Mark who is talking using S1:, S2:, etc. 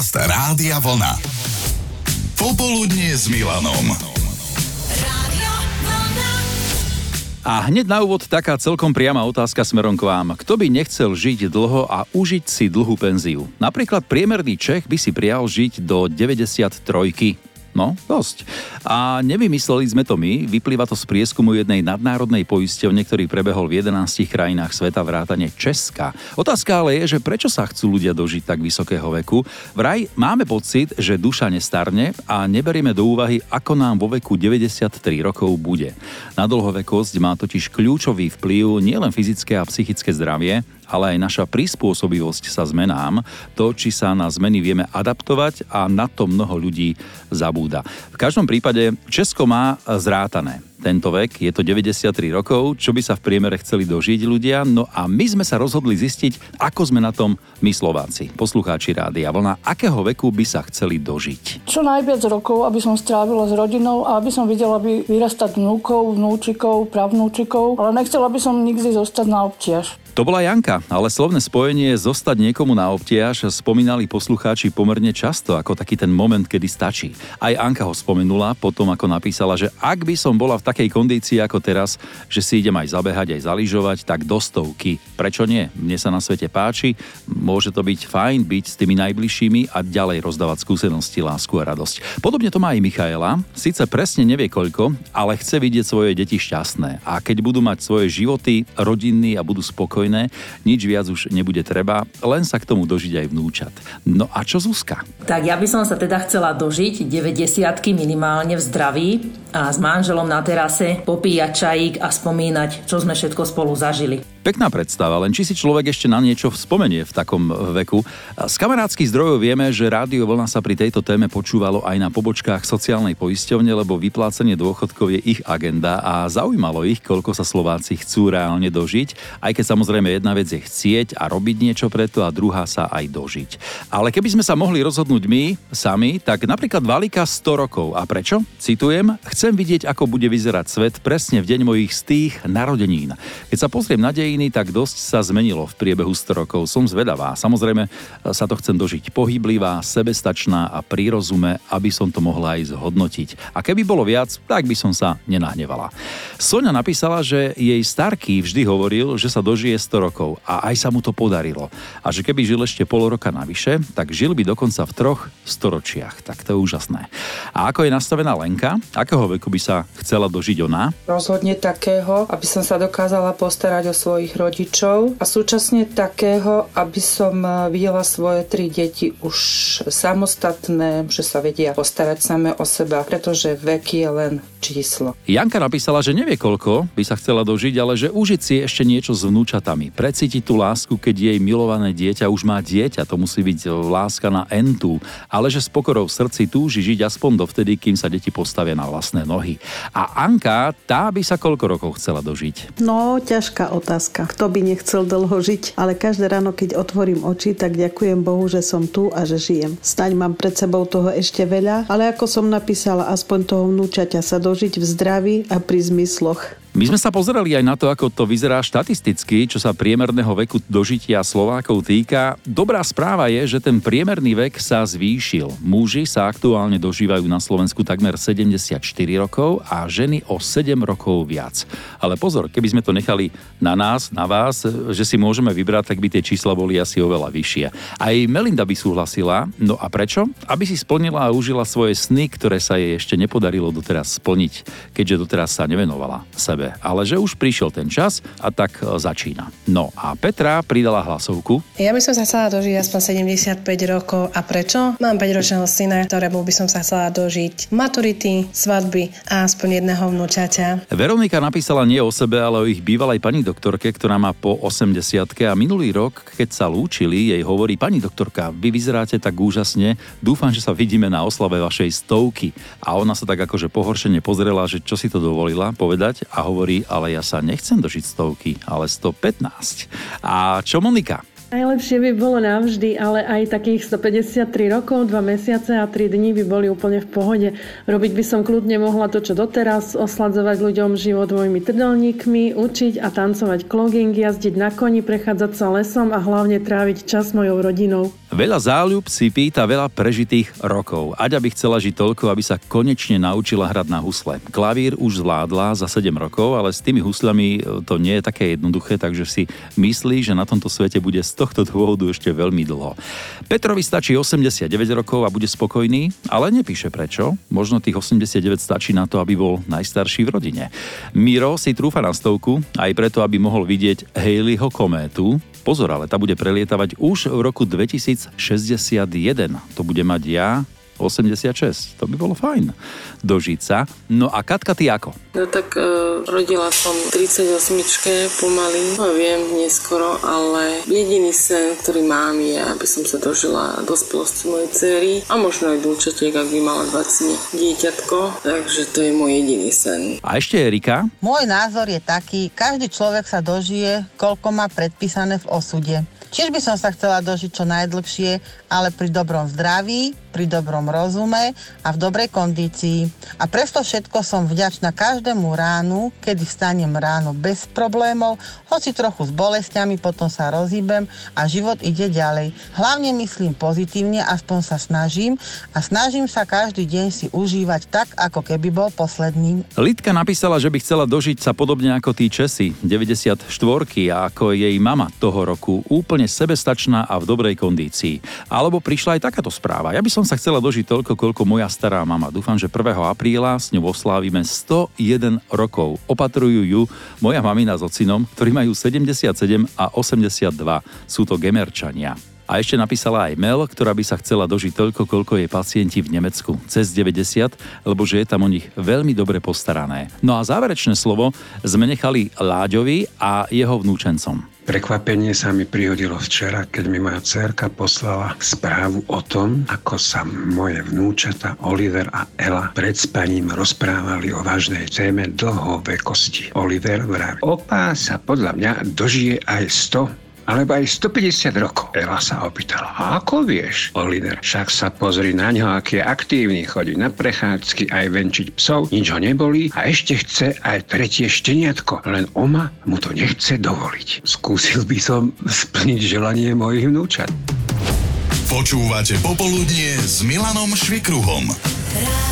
S1: Podcast Rádia Vlna. Popoludnie s Milanom.
S2: A hneď na úvod taká celkom priama otázka smerom k vám. Kto by nechcel žiť dlho a užiť si dlhú penziu? Napríklad priemerný Čech by si prijal žiť do 93 No, dosť. A nevymysleli sme to my, vyplýva to z prieskumu jednej nadnárodnej poisťovne, ktorý prebehol v 11 krajinách sveta vrátane Česka. Otázka ale je, že prečo sa chcú ľudia dožiť tak vysokého veku. Vraj máme pocit, že duša nestarne a neberieme do úvahy, ako nám vo veku 93 rokov bude. Na dlhovekosť má totiž kľúčový vplyv nielen fyzické a psychické zdravie, ale aj naša prispôsobivosť sa zmenám, to, či sa na zmeny vieme adaptovať a na to mnoho ľudí zabúda. V každom prípade Česko má zrátané tento vek, je to 93 rokov, čo by sa v priemere chceli dožiť ľudia, no a my sme sa rozhodli zistiť, ako sme na tom my Slováci, poslucháči Rádia Vlna, akého veku by sa chceli dožiť.
S3: Čo najviac rokov, aby som strávila s rodinou a aby som videla by vyrastať vnúkov, vnúčikov, pravnúčikov, ale nechcela by som nikdy zostať na obtiaž.
S2: To bola Janka, ale slovné spojenie zostať niekomu na obtiaž spomínali poslucháči pomerne často ako taký ten moment, kedy stačí. Aj Anka ho spomenula potom, ako napísala, že ak by som bola v takej kondícii ako teraz, že si idem aj zabehať, aj zaližovať, tak do stovky. Prečo nie? Mne sa na svete páči, môže to byť fajn byť s tými najbližšími a ďalej rozdávať skúsenosti, lásku a radosť. Podobne to má aj Michaela, síce presne nevie koľko, ale chce vidieť svoje deti šťastné. A keď budú mať svoje životy rodinní a budú spokojní, spokojné, nič viac už nebude treba, len sa k tomu dožiť aj vnúčat. No a čo Zuzka?
S4: Tak ja by som sa teda chcela dožiť 90 minimálne v zdraví a s manželom na terase popíjať čajík a spomínať, čo sme všetko spolu zažili.
S2: Pekná predstava, len či si človek ešte na niečo spomenie v takom veku. Z kamarádskych zdrojov vieme, že Rádio Vlna sa pri tejto téme počúvalo aj na pobočkách sociálnej poisťovne, lebo vyplácanie dôchodkov je ich agenda a zaujímalo ich, koľko sa Slováci chcú reálne dožiť, aj keď samozrejme jedna vec je chcieť a robiť niečo preto a druhá sa aj dožiť. Ale keby sme sa mohli rozhodnúť my sami, tak napríklad Valika 100 rokov. A prečo? Citujem, chcem vidieť, ako bude vyzerať svet presne v deň mojich stých narodenín. Keď sa pozriem na dej dejiny, tak dosť sa zmenilo v priebehu 100 rokov. Som zvedavá. Samozrejme sa to chcem dožiť pohyblivá, sebestačná a prírozume, aby som to mohla aj zhodnotiť. A keby bolo viac, tak by som sa nenahnevala. Sonia napísala, že jej starký vždy hovoril, že sa dožije 100 rokov a aj sa mu to podarilo. A že keby žil ešte pol roka navyše, tak žil by dokonca v troch storočiach. Tak to je úžasné. A ako je nastavená Lenka? Akého veku by sa chcela dožiť ona?
S5: Rozhodne takého, aby som sa dokázala postarať o svoj svojich rodičov a súčasne takého, aby som eh, videla svoje tri deti už samostatné, že sa vedia postarať same o seba, pretože vek je len číslo.
S2: Janka napísala, že nevie koľko by sa chcela dožiť, ale že užiť si ešte niečo s vnúčatami. Precítiť tú lásku, keď jej milované dieťa už má dieťa, to musí byť láska na entu, ale že s pokorou v srdci túži žiť aspoň dovtedy, kým sa deti postavia na vlastné nohy. A Anka, tá by sa koľko rokov chcela dožiť?
S6: No, ťažká otázka otázka. Kto by nechcel dlho žiť? Ale každé ráno, keď otvorím oči, tak ďakujem Bohu, že som tu a že žijem. Staň mám pred sebou toho ešte veľa, ale ako som napísala, aspoň toho vnúčaťa sa dožiť v zdraví a pri zmysloch.
S2: My sme sa pozerali aj na to, ako to vyzerá štatisticky, čo sa priemerného veku dožitia Slovákov týka. Dobrá správa je, že ten priemerný vek sa zvýšil. Muži sa aktuálne dožívajú na Slovensku takmer 74 rokov a ženy o 7 rokov viac. Ale pozor, keby sme to nechali na nás, na vás, že si môžeme vybrať, tak by tie čísla boli asi oveľa vyššie. Aj Melinda by súhlasila. No a prečo? Aby si splnila a užila svoje sny, ktoré sa jej ešte nepodarilo doteraz splniť, keďže doteraz sa nevenovala sebe ale že už prišiel ten čas a tak e, začína. No a Petra pridala hlasovku.
S7: Ja by som sa chcela dožiť aspoň 75 rokov. A prečo? Mám 5-ročného syna, ktorému by som sa chcela dožiť maturity, svadby a aspoň jedného vnúčaťa.
S2: Veronika napísala nie o sebe, ale o ich bývalej pani doktorke, ktorá má po 80 a minulý rok, keď sa lúčili, jej hovorí, pani doktorka, vy vyzeráte tak úžasne, dúfam, že sa vidíme na oslave vašej stovky. A ona sa tak akože pohoršene pozrela, že čo si to dovolila povedať a hovorí, ale ja sa nechcem dožiť stovky, ale 115. A čo Monika?
S8: Najlepšie by bolo navždy, ale aj takých 153 rokov, 2 mesiace a 3 dní by boli úplne v pohode. Robiť by som kľudne mohla to, čo doteraz, osladzovať ľuďom život mojimi trdelníkmi, učiť a tancovať kloging, jazdiť na koni, prechádzať sa lesom a hlavne tráviť čas mojou rodinou.
S2: Veľa záľub si pýta veľa prežitých rokov. Aďa by chcela žiť toľko, aby sa konečne naučila hrať na husle. Klavír už zvládla za 7 rokov, ale s tými husľami e, to nie je také jednoduché, takže si myslí, že na tomto svete bude z tohto dôvodu ešte veľmi dlho. Petrovi stačí 89 rokov a bude spokojný, ale nepíše prečo. Možno tých 89 stačí na to, aby bol najstarší v rodine. Miro si trúfa na stovku, aj preto, aby mohol vidieť Haleyho kométu. Pozor, ale tá bude prelietavať už v roku 2061. To bude mať ja 86. To by bolo fajn. Dožiť sa. No a Katka, ty ako?
S9: No tak uh, rodila som 38 pomaly, no viem neskoro, ale jediný sen, ktorý mám je, aby som sa dožila dospelosti mojej cery a možno aj dúčatiek, ak by mala 20 dieťatko, takže to je môj jediný sen.
S2: A ešte Erika?
S10: Môj názor je taký, každý človek sa dožije, koľko má predpísané v osude. Čiže by som sa chcela dožiť čo najdlhšie, ale pri dobrom zdraví, pri dobrom rozume a v dobrej kondícii. A presto všetko som vďačná každému ránu, kedy vstanem ráno bez problémov, hoci trochu s bolestiami, potom sa rozhýbem a život ide ďalej. Hlavne myslím pozitívne, aspoň sa snažím a snažím sa každý deň si užívať tak, ako keby bol posledný.
S2: Lidka napísala, že by chcela dožiť sa podobne ako tí Česi, 94 a ako jej mama toho roku, úplne sebestačná a v dobrej kondícii. Alebo prišla aj takáto správa. Ja by som sa chcela dožiť toľko, koľko moja stará mama. Dúfam, že 1. apríla s ňou oslávime 101 rokov. Opatrujú ju moja mamina s ocinom, ktorí majú 77 a 82. Sú to gemerčania. A ešte napísala aj Mel, ktorá by sa chcela dožiť toľko, koľko jej pacienti v Nemecku. Cez 90, lebo že je tam o nich veľmi dobre postarané. No a záverečné slovo sme nechali Láďovi a jeho vnúčencom.
S11: Prekvapenie sa mi prihodilo včera, keď mi moja dcerka poslala správu o tom, ako sa moje vnúčata Oliver a Ela pred spaním rozprávali o vážnej téme dlhovekosti. Oliver vraví, opa sa podľa mňa dožije aj 100 alebo aj 150 rokov. Ela sa opýtala, a ako vieš? Oliver, však sa pozri na ňo, aký je aktívny, chodí na prechádzky, aj venčiť psov, nič ho nebolí a ešte chce aj tretie šteniatko, len Oma mu to nechce dovoliť. Skúsil by som splniť želanie mojich vnúčat.
S1: Počúvate Popoludnie s Milanom Švikruhom. Rádio.